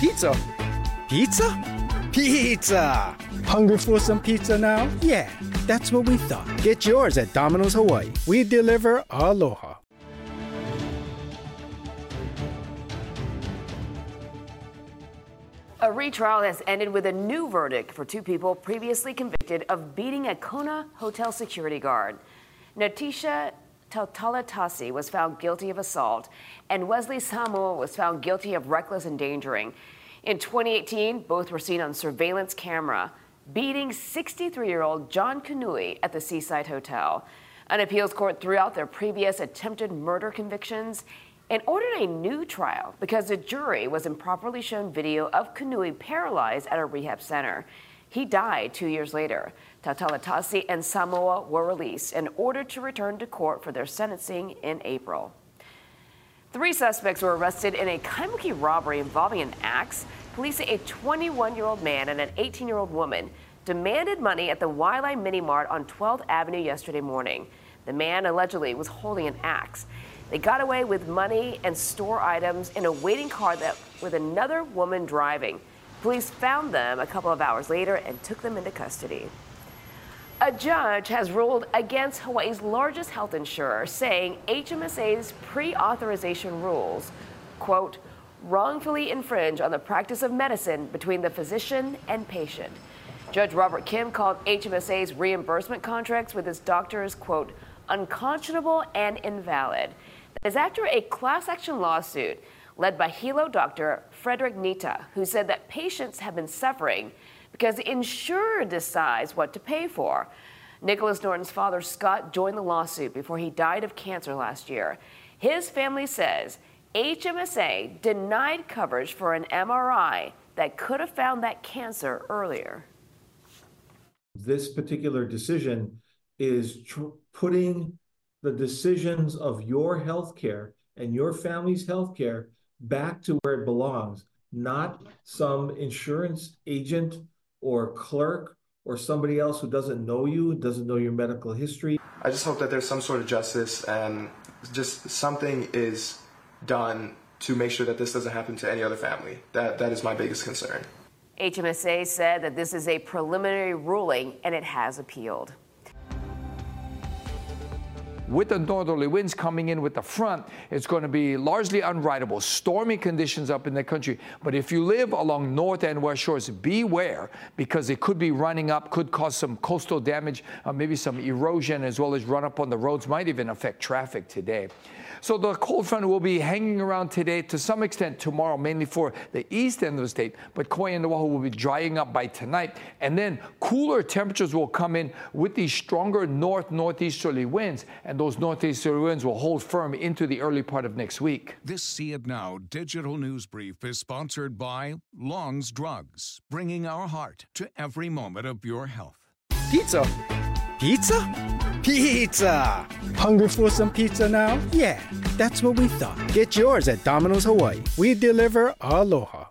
Pizza? Pizza? Pizza! Hungry for some pizza now? Yeah, that's what we thought. Get yours at Domino's Hawaii. We deliver aloha. A retrial has ended with a new verdict for two people previously convicted of beating a Kona hotel security guard. Natisha Tautalatasi was found guilty of assault, and Wesley Samoa was found guilty of reckless endangering. In 2018, both were seen on surveillance camera beating 63 year old John Kanui at the Seaside Hotel. An appeals court threw out their previous attempted murder convictions and ordered a new trial because the jury was improperly shown video of Kanui paralyzed at a rehab center. He died two years later. Tautalatasi and Samoa were released and ordered to return to court for their sentencing in April. Three suspects were arrested in a Kaimuki robbery involving an axe. Police say a 21 year old man and an 18 year old woman demanded money at the Waialae Mini Mart on 12th Avenue yesterday morning. The man allegedly was holding an axe. They got away with money and store items in a waiting car that, with another woman driving. Police found them a couple of hours later and took them into custody. A judge has ruled against Hawaii's largest health insurer, saying HMSA's pre authorization rules, quote, wrongfully infringe on the practice of medicine between the physician and patient. Judge Robert Kim called HMSA's reimbursement contracts with its doctors, quote, unconscionable and invalid. That is after a class action lawsuit led by Hilo doctor Frederick Nita, who said that patients have been suffering because the insurer decides what to pay for. Nicholas Norton's father, Scott, joined the lawsuit before he died of cancer last year. His family says HMSA denied coverage for an MRI that could have found that cancer earlier. This particular decision is tr- putting the decisions of your healthcare and your family's healthcare back to where it belongs, not some insurance agent or clerk or somebody else who doesn't know you, doesn't know your medical history. I just hope that there's some sort of justice and just something is done to make sure that this doesn't happen to any other family. That that is my biggest concern. HMSA said that this is a preliminary ruling and it has appealed. With the northerly winds coming in with the front, it's going to be largely unrideable. Stormy conditions up in the country. But if you live along north and west shores, beware because it could be running up, could cause some coastal damage, uh, maybe some erosion, as well as run up on the roads, might even affect traffic today. So the cold front will be hanging around today to some extent tomorrow, mainly for the east end of the state. But Kauai and Oahu will be drying up by tonight. And then cooler temperatures will come in with these stronger north northeasterly winds. And those northeasterly winds will hold firm into the early part of next week. This See It Now digital news brief is sponsored by Long's Drugs, bringing our heart to every moment of your health. Pizza? Pizza? Pizza! Hungry for some pizza now? Yeah, that's what we thought. Get yours at Domino's Hawaii. We deliver aloha.